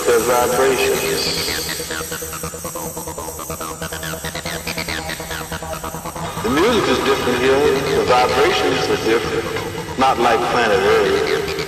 with their vibrations. The music is different here, the vibrations are different, not like planet Earth.